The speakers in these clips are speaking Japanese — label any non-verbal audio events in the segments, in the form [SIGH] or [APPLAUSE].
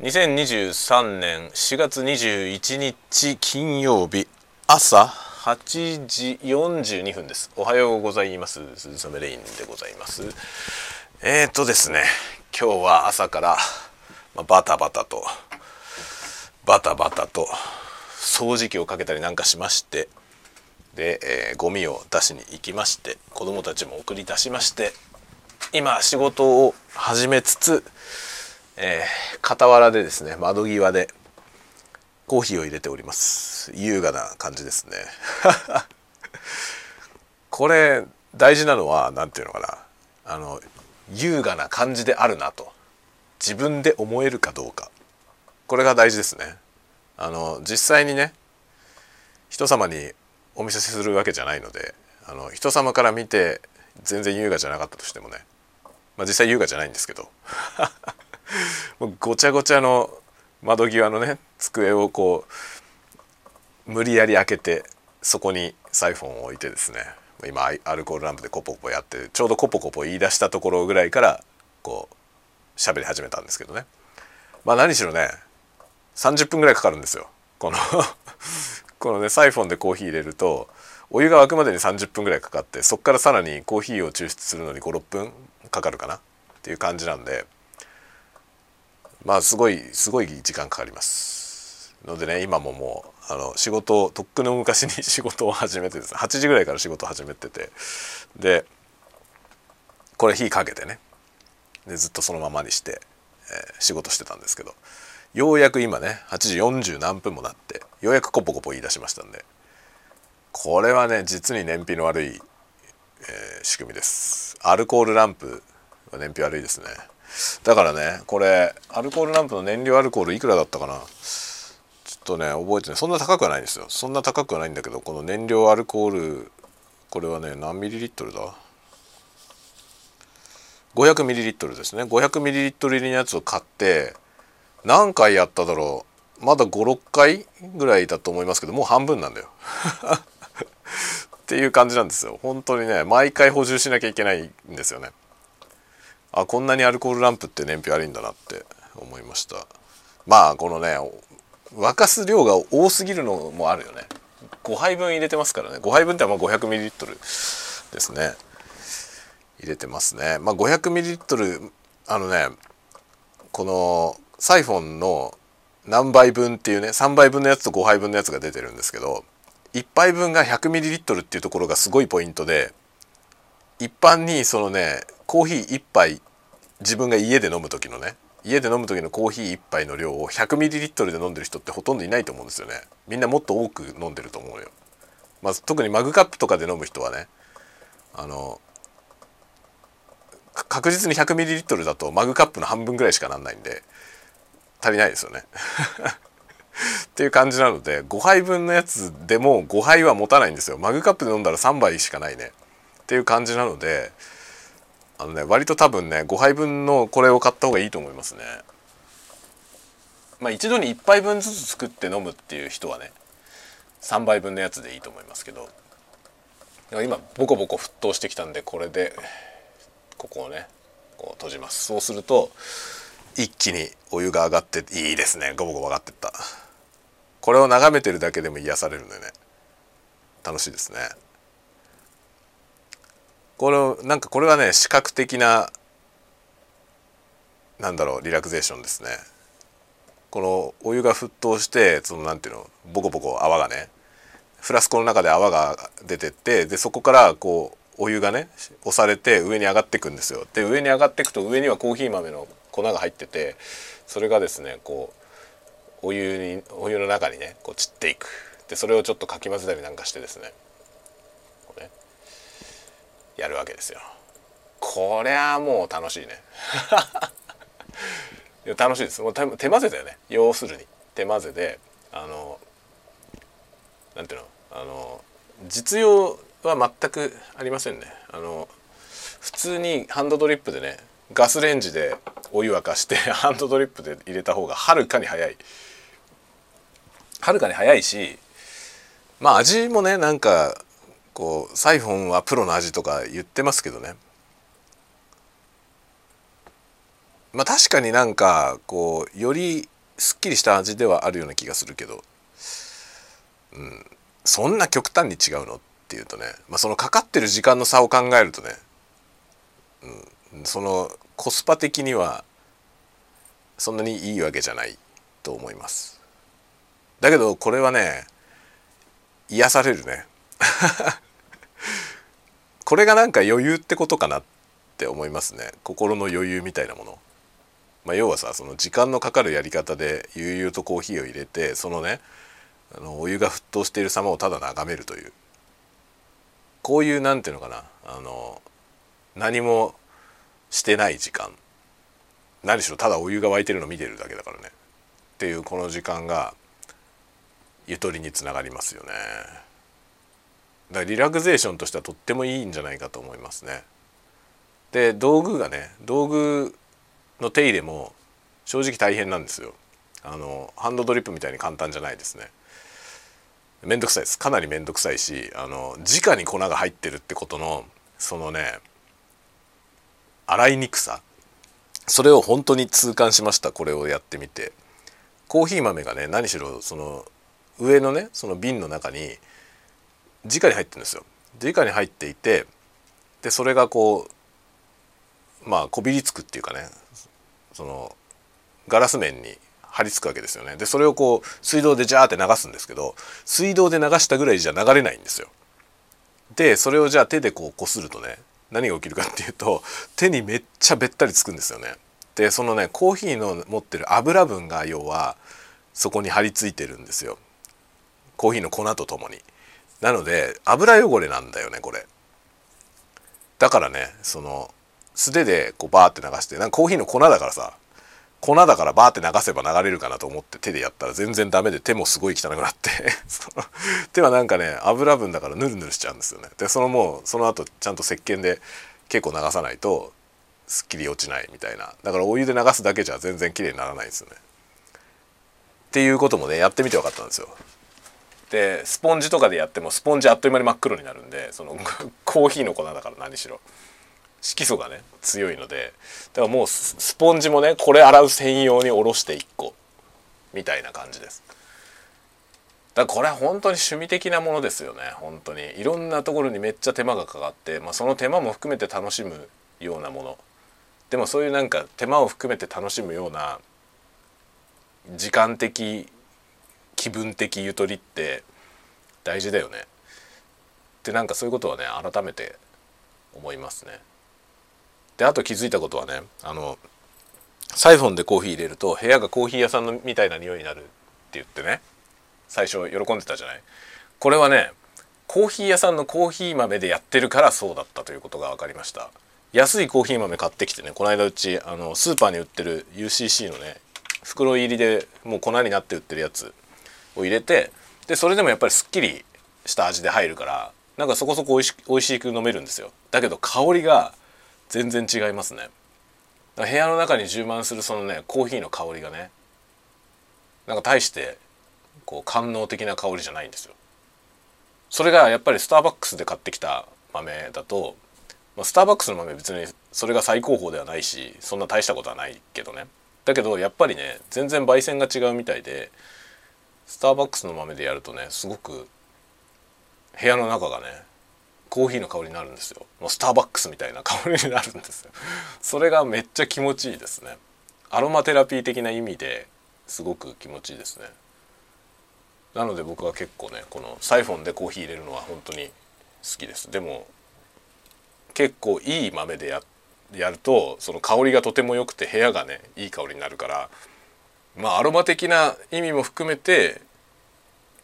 2023年4月21日金曜日朝8時42分です。おはようございます。鈴雨レインでございます。えーとですね今日は朝から、バタバタとバタバタと掃除機をかけたりなんかしましてで、えー、ゴミを出しに行きまして子供たちも送り出しまして今仕事を始めつつ、えー、傍らでですね窓際でコーヒーを入れております。優雅な感じですね。[LAUGHS] これ大事なのは何て言うのかな。あの優雅な感じであるなと。自分で思えるかどうか。これが大事ですね。あの実際にね人様にお見せするわけじゃないのであの人様から見て全然優雅じゃなかったとしてもね、まあ、実際優雅じゃないんですけど。もうごちゃごちゃの窓際のね机をこう無理やり開けてそこにサイフォンを置いてですね。今アルコールランプでコポコポやってちょうどコポコポ言い出したところぐらいからこう喋り始めたんですけどね。まあ何しろね30分ぐらいかかるんですよ。この [LAUGHS] このねサイフォンでコーヒー入れるとお湯が沸くまでに30分ぐらいかかってそこからさらにコーヒーを抽出するのに56分かかるかなっていう感じなんでまあすごいすごい時間かかります。のでね今ももうあの仕事をとっくの昔に仕事を始めてです。8時ぐらいから仕事を始めてて。でこれ火かけてね。でずっとそのままにして、えー、仕事してたんですけど。ようやく今ね8時40何分もなってようやくコポコポ言い出しましたんで。これはね実に燃費の悪い、えー、仕組みです。アルコールランプは燃費悪いですね。だからねこれアルコールランプの燃料アルコールいくらだったかな。ちょっとね覚えてない。そんな高くはないんですよ。そんな高くはないんだけどこの燃料アルコールこれはね何ミリリットルだ？500ml ですね。500ml 入りのやつを買って何回やっただろう。まだ56回ぐらいだと思いますけどもう半分なんだよ。[LAUGHS] っていう感じなんですよ。本当にね毎回補充しなきゃいけないんですよね。あこんなにアルコールランプって燃費悪いんだなって思いました。まあこのね沸かす量が多すぎるのもあるよね。5杯分入れてますからね。5杯分ってまあ 500ml ですね。入れてますね。まあ 500ml あのねこのサイフォンの何杯分っていうね3杯分のやつと5杯分のやつが出てるんですけど1杯分が 100ml っていうところがすごいポイントで一般にそのねコーヒー1杯自分が家で飲む時のね家で飲む時のコーヒー1杯の量を 100ml で飲んでる人ってほとんどいないと思うんですよね。みんなもっと多く飲んでると思うよ、まあ、特にマグカップとかで飲む人はねあの確実に 100ml だとマグカップの半分ぐらいしかなんないんで足りないですよね。[LAUGHS] っていう感じなので5杯分のやつでも5杯は持たないんですよ。マグカップで飲んだら3杯しかないね。っていう感じなのであのね割と多分ね5杯分のこれを買った方がいいと思いますね。まあ一度に1杯分ずつ作って飲むっていう人はね3杯分のやつでいいと思いますけど今ボコボコ沸騰してきたんでこれでここをねこう閉じます。そうすると一気にお湯が上がっていいですね。ゴボゴボ上がってった。これを眺めてるだけでも癒されるんでね楽しいですね。これなんかこれはね視覚的ななんだろうリラクゼーションですね。このお湯が沸騰してそのなんていうのボコボコ泡がねフラスコの中で泡が出てってでそこからこうお湯がね押されて上に上がっていくんですよ。で上に上がっていくと上にはコーヒー豆の粉が入っててそれがですねこうお湯にお湯の中にねこう散っていく。でそれをちょっとかき混ぜたりなんかしてですね。やるわけですよ。これはもう楽しいね。[LAUGHS] いや楽しいです。もう手混ぜだよね。要するに。手混ぜであのなんていうの？あの実用は全くありませんね。あの普通にハンドドリップでねガスレンジでお湯沸かして [LAUGHS] ハンドドリップで入れた方がはるかに早い。はるかに早いしまあ味もねなんかこうサイフォンはプロの味とか言ってますけどね。まあ確かになんかこうよりすっきりした味ではあるような気がするけど、うん、そんな極端に違うのっていうとね、まあ、そのかかってる時間の差を考えるとね、うん、そのコスパ的にはそんなにいいわけじゃないと思います。だけどこれはね癒されるね。[LAUGHS] これがなんか余裕ってことかなって思いますね。心の余裕みたいなもの。まあ、要はさその時間のかかるやり方で悠々とコーヒーを入れてそのねあのお湯が沸騰している様をただ眺めるという。こういうなんていうのかな。あの何もしてない時間。何しろただお湯が沸いてるの見てるだけだからね。っていうこの時間がゆとりにつながりますよね。だからリラクゼーションとしてはとってもいいんじゃないかと思いますね。で道具がね道具の手入れも正直大変なんですよ。あのハンドドリップみたいに簡単じゃないですね。めんどくさいです。かなりめんどくさいしあの直に粉が入ってるってことのそのね洗いにくさ。それを本当に痛感しましたこれをやってみて。コーヒー豆がね何しろその上のねその瓶の中に直に入ってるんですよ直に入っていてでそれがこうまあこびりつくっていうかねそのガラス面に張り付くわけですよねでそれをこう水道でジャーって流すんですけど水道で流したぐらいじゃ流れないんですよ。でそれをじゃあ手でこうこするとね何が起きるかっていうと手にめっちゃべったりつくんですよね。でそのねコーヒーの持ってる油分が要はそこに張り付いてるんですよ。コーヒーの粉とともに。なので油汚れなんだよねこれ。だからねその素手でこうバーって流してなんかコーヒーの粉だからさ粉だからバーって流せば流れるかなと思って手でやったら全然ダメで手もすごい汚くなって [LAUGHS] 手はなんかね油分だからヌルヌルしちゃうんですよね。でそのもうその後ちゃんと石鹸で結構流さないとすっきり落ちないみたいな。だからお湯で流すだけじゃ全然綺麗にならないんですよね。っていうこともねやってみて分かったんですよ。でスポンジとかでやってもスポンジあっという間に真っ黒になるんでその [LAUGHS] コーヒーの粉だから何しろ。色素がね強いので。だからもうスポンジもねこれ洗う専用におろして1個。みたいな感じです。だからこれは本当に趣味的なものですよね。本当に。いろんなところにめっちゃ手間がかかって、まあ、その手間も含めて楽しむようなもの。でもそういうなんか手間を含めて楽しむような時間的気分的ゆとりって大事だよね。ってなんかそういうことはね改めて思いますね。であと気づいたことはねあのサイフォンでコーヒー入れると部屋がコーヒー屋さんのみたいな匂いになるって言ってね最初喜んでたじゃない？これはねコーヒー屋さんのコーヒー豆でやってるからそうだったということが分かりました。安いコーヒー豆買ってきてねこの間うちあのスーパーに売ってる UCC のね袋入りでもう粉になって売ってるやつ。を入れてでそれでもやっぱりすっきりした味で入るからなんかそこそこおいしおいしく飲めるんですよ。だけど香りが全然違いますね。部屋の中に充満するそのねコーヒーの香りがねなんか大してこう官能的な香りじゃないんですよ。それがやっぱりスターバックスで買ってきた豆だと、ま、スターバックスの豆別にそれが最高峰ではないしそんな大したことはないけどね。だけどやっぱりね全然焙煎が違うみたいでスターバックスの豆でやるとねすごく部屋の中がねコーヒーの香りになるんですよ。もうスターバックスみたいな香りになるんですよ。それがめっちゃ気持ちいいですね。アロマテラピー的な意味ですごく気持ちいいですね。なので僕は結構ねこのサイフォンでコーヒー入れるのは本当に好きです。でも結構いい豆でやるとその香りがとても良くて部屋がねいい香りになるからまあアロマ的な意味も含めて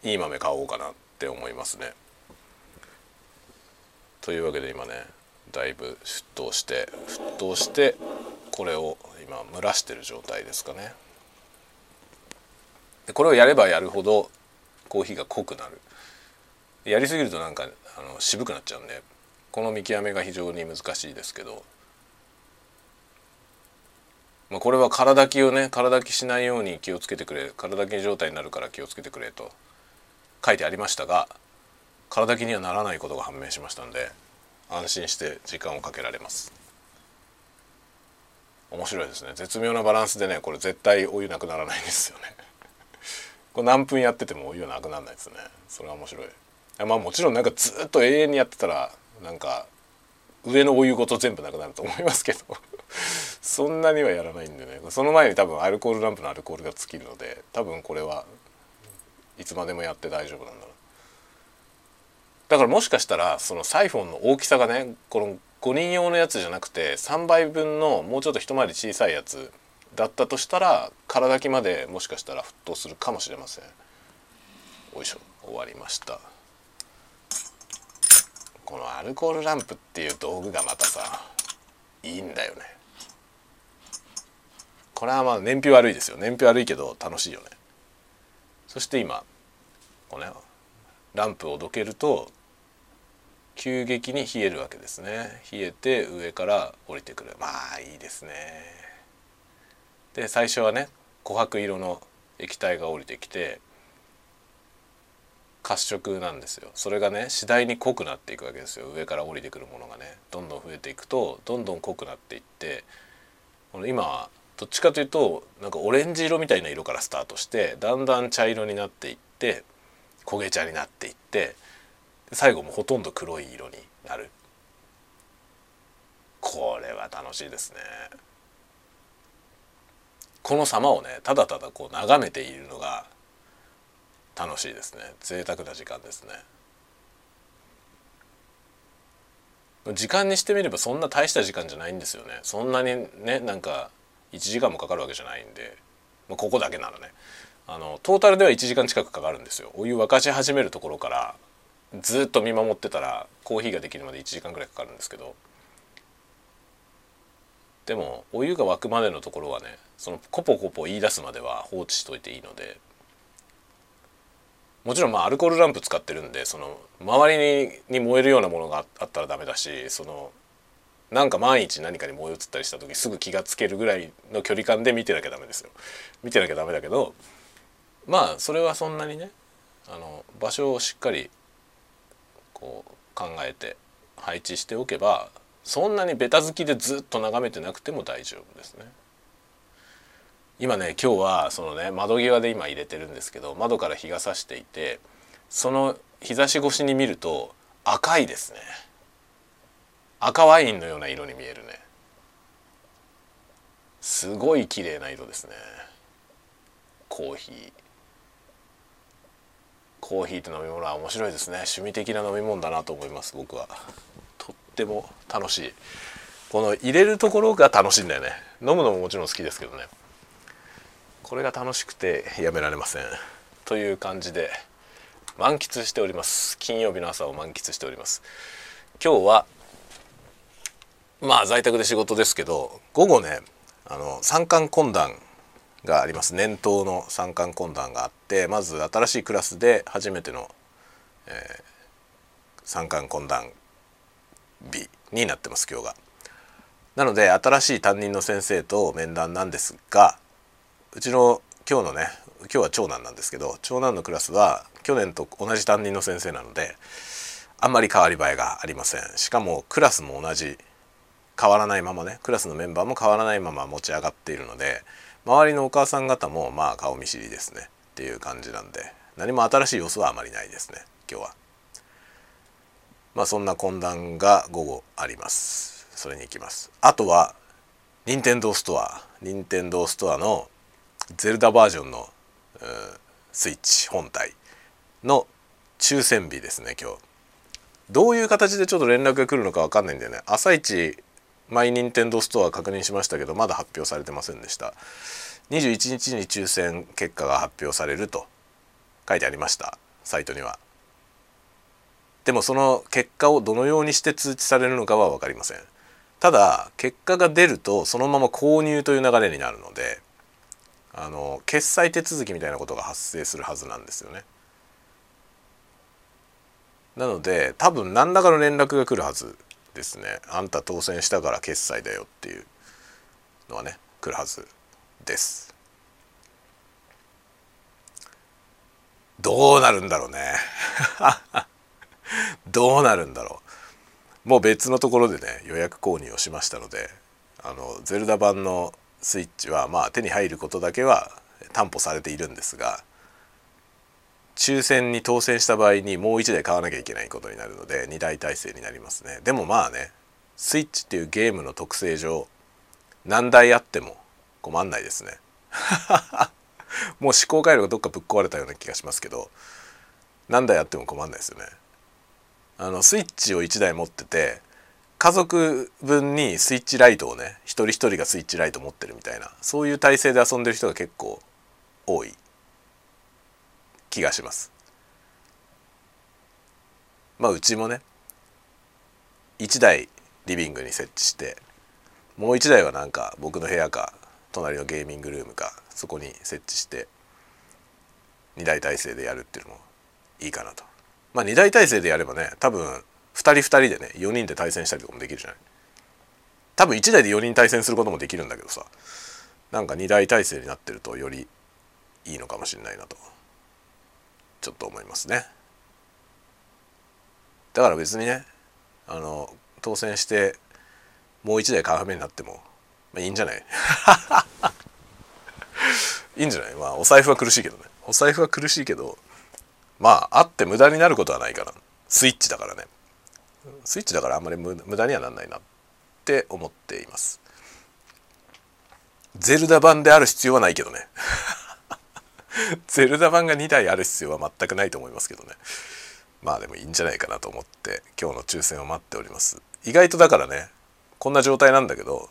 いい豆買おうかなって思いますね。というわけで今ねだいぶ沸騰して沸騰してこれを今蒸らしてる状態ですかねでこれをやればやるほどコーヒーが濃くなるやりすぎるとなんかあの渋くなっちゃうんでこの見極めが非常に難しいですけど、まあ、これは空炊きをね空炊きしないように気をつけてくれ。空炊き状態になるから気をつけてくれと書いてありましたが体気にはならないことが判明しましたので安心して時間をかけられます。面白いですね。絶妙なバランスでねこれ絶対お湯なくならないんですよね。[LAUGHS] これ何分やっててもお湯なくならないですね。それは面白い。まあもちろんなんかずっと永遠にやってたらなんか上のお湯ごと全部なくなると思いますけど。[LAUGHS] そんなにはやらないんでね。その前に多分アルコールランプのアルコールが尽きるので多分これはいつまでもやって大丈夫なんだろう。だからもしかしたらそのサイフォンの大きさがねこの5人用のやつじゃなくて3倍分のもうちょっと一回り小さいやつだったとしたら空だきまでもしかしたら沸騰するかもしれません。おいしょ終わりました。このアルコールランプっていう道具がまたさいいんだよね。これはまあ燃費悪いですよ。燃費悪いけど楽しいよね。そして今このねランプをどけると急激に冷えるわけですね。冷えて上から降りてくる。まあいいですね。で最初はね琥珀色の液体が降りてきて褐色なんですよ。それがね次第に濃くなっていくわけですよ。上から降りてくるものがね。どんどん増えていくとどんどん濃くなっていってこの今はどっちかというとなんかオレンジ色みたいな色からスタートしてだんだん茶色になっていって焦げ茶になっていって最後もほとんど黒い色になる。これは楽しいですね。この様をねただただこう眺めているのが楽しいですね。贅沢な時間ですね。時間にしてみればそんな大した時間じゃないんですよね。そんなにねなんか1時間もかかるわけじゃないんで、まあ、ここだけならね。あのトータルでは1時間近くかかるんですよ。お湯沸かし始めるところからずっと見守ってたらコーヒーができるまで1時間ぐらいかかるんですけど。でもお湯が沸くまでのところはねそのコポコポ言い出すまでは放置しといていいので。もちろんまあアルコールランプ使ってるんでその周りに燃えるようなものがあったらダメだしそのなんか万一何かに燃え移ったりした時すぐ気がつけるぐらいの距離感で見てなきゃダメですよ見てなきゃダメだけどまあそれはそんなにねあの場所をしっかりこう考えて配置しておけばそんなにベタ好きでずっと眺めてなくても大丈夫ですね。今ね今日はそのね窓際で今入れてるんですけど窓から日が差していてその日差し越しに見ると赤いですね。赤ワインのような色に見えるね。すごい綺麗な色ですね。コーヒー。コーヒーって飲み物は面白いですね。趣味的な飲み物だなと思います僕は。とっても楽しい。この入れるところが楽しいんだよね。飲むのももちろん好きですけどね。これが楽しくてやめられません。という感じで満喫しております。金曜日の朝を満喫しております。今日はまあ在宅で仕事ですけど午後ねあの参観懇談があります。年頭の参観懇談があってまず新しいクラスで初めての、えー、参観懇談日になってます今日が。なので新しい担任の先生と面談なんですがうちの今日のね今日は長男なんですけど長男のクラスは去年と同じ担任の先生なのであんまり変わり映えがありません。しかもクラスも同じ変わらないままねクラスのメンバーも変わらないまま持ち上がっているので周りのお母さん方もまあ顔見知りですねっていう感じなんで何も新しい様子はあまりないですね今日は。まあそんな懇談が午後あります。それに行きます。あとは任天堂ストア。任天堂ストアのゼルダバージョンの、スイッチ本体の抽選日ですね今日。どういう形でちょっと連絡が来るのか分かんないんだよね。朝一マイニンテンドストア確認しましたけどまだ発表されてませんでした。21日に抽選結果が発表されると書いてありました。サイトには。でもその結果をどのようにして通知されるのかは分かりません。ただ結果が出るとそのまま購入という流れになるのであの決済手続きみたいなことが発生するはずなんですよね。なので多分何らかの連絡が来るはずですね。あんた当選したから決済だよっていうのはね来るはずです。どうなるんだろうね。[LAUGHS] どうなるんだろう。もう別のところでね予約購入をしましたのであのゼルダ版のスイッチはまあ手に入ることだけは担保されているんですが抽選に当選した場合にもう1台買わなきゃいけないことになるので2台体制になりますね。でもまあねスイッチっていうゲームの特性上何台あっても困んないですね。[LAUGHS] もう思考回路がどっかぶっ壊れたような気がしますけど何台あっても困んないですよね。あのスイッチを1台持ってて家族分にスイッチライトをね一人一人がスイッチライト持ってるみたいなそういう体制で遊んでる人が結構多い気がします。まあうちもね1台リビングに設置してもう1台はなんか僕の部屋か隣のゲーミングルームかそこに設置して2台体制でやるっていうのもいいかなと。まあ2台体制でやればね多分人2人でね4人で対戦したりとかもできるじゃない。多分1台で4人対戦することもできるんだけどさ。なんか2台体制になってるとよりいいのかもしれないなと。ちょっと思いますね。だから別にねあの当選してもう1台買う羽目になっても、まあ、いいんじゃない？[LAUGHS] いいんじゃない？まあお財布は苦しいけどね。お財布は苦しいけどまああって無駄になることはないから。スイッチだからね。スイッチだからあんまり無駄にはなんないなって思っています。ゼルダ版である必要はないけどね。[LAUGHS] ゼルダ版が2台ある必要は全くないと思いますけどね。まあでもいいんじゃないかなと思って今日の抽選を待っております。意外とだからねこんな状態なんだけど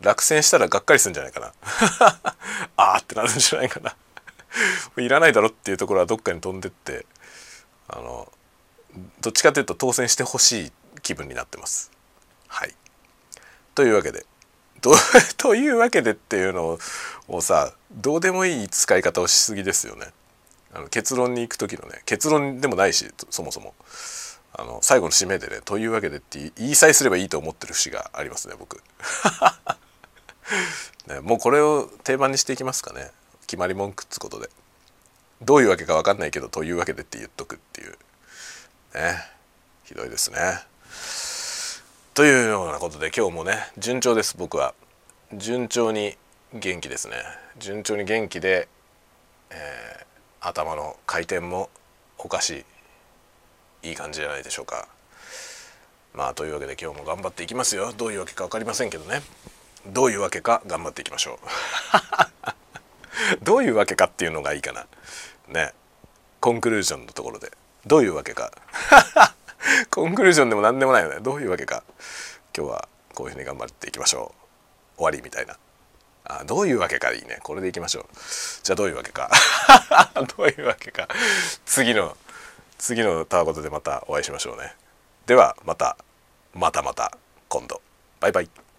落選したらがっかりするんじゃないかな。[LAUGHS] あーってなるんじゃないかな。[LAUGHS] いらないだろっていうところはどっかに飛んでってあのどっちかというと当選してほしい気分になってます。はい。というわけでど [LAUGHS] というわけでっていうのをさどうでもいい使い方をしすぎですよね。あの結論に行く時のね結論でもないしそもそも。あの最後の締めでね「というわけで」って言いさえすればいいと思ってる節がありますね僕。[LAUGHS] ね、もうこれを定番にしていきますかね。決まり文句っつことで。どういうわけか分かんないけど「というわけで」って言っとくっていう。ね。ひどいですね。というようなことで今日もね順調です僕は。順調に元気ですね。順調に元気で、えー、頭の回転もおかしい。いい感じじゃないでしょうか。まあというわけで今日も頑張っていきますよ。どういうわけか分かりませんけどね。どういうわけか頑張っていきましょう。[LAUGHS] どういうわけかっていうのがいいかな。ね。コンクルージョンのところで。どういうわけか。[LAUGHS] コンクルージョンでも何でもないよね。どういうわけか。今日はこういうふうに頑張っていきましょう。終わりみたいな。あどういうわけかいいね。これでいきましょう。じゃあどういうわけか。[LAUGHS] どういうわけか。次の次のタワゴトでまたお会いしましょうね。ではまた。またまた。今度。バイバイ。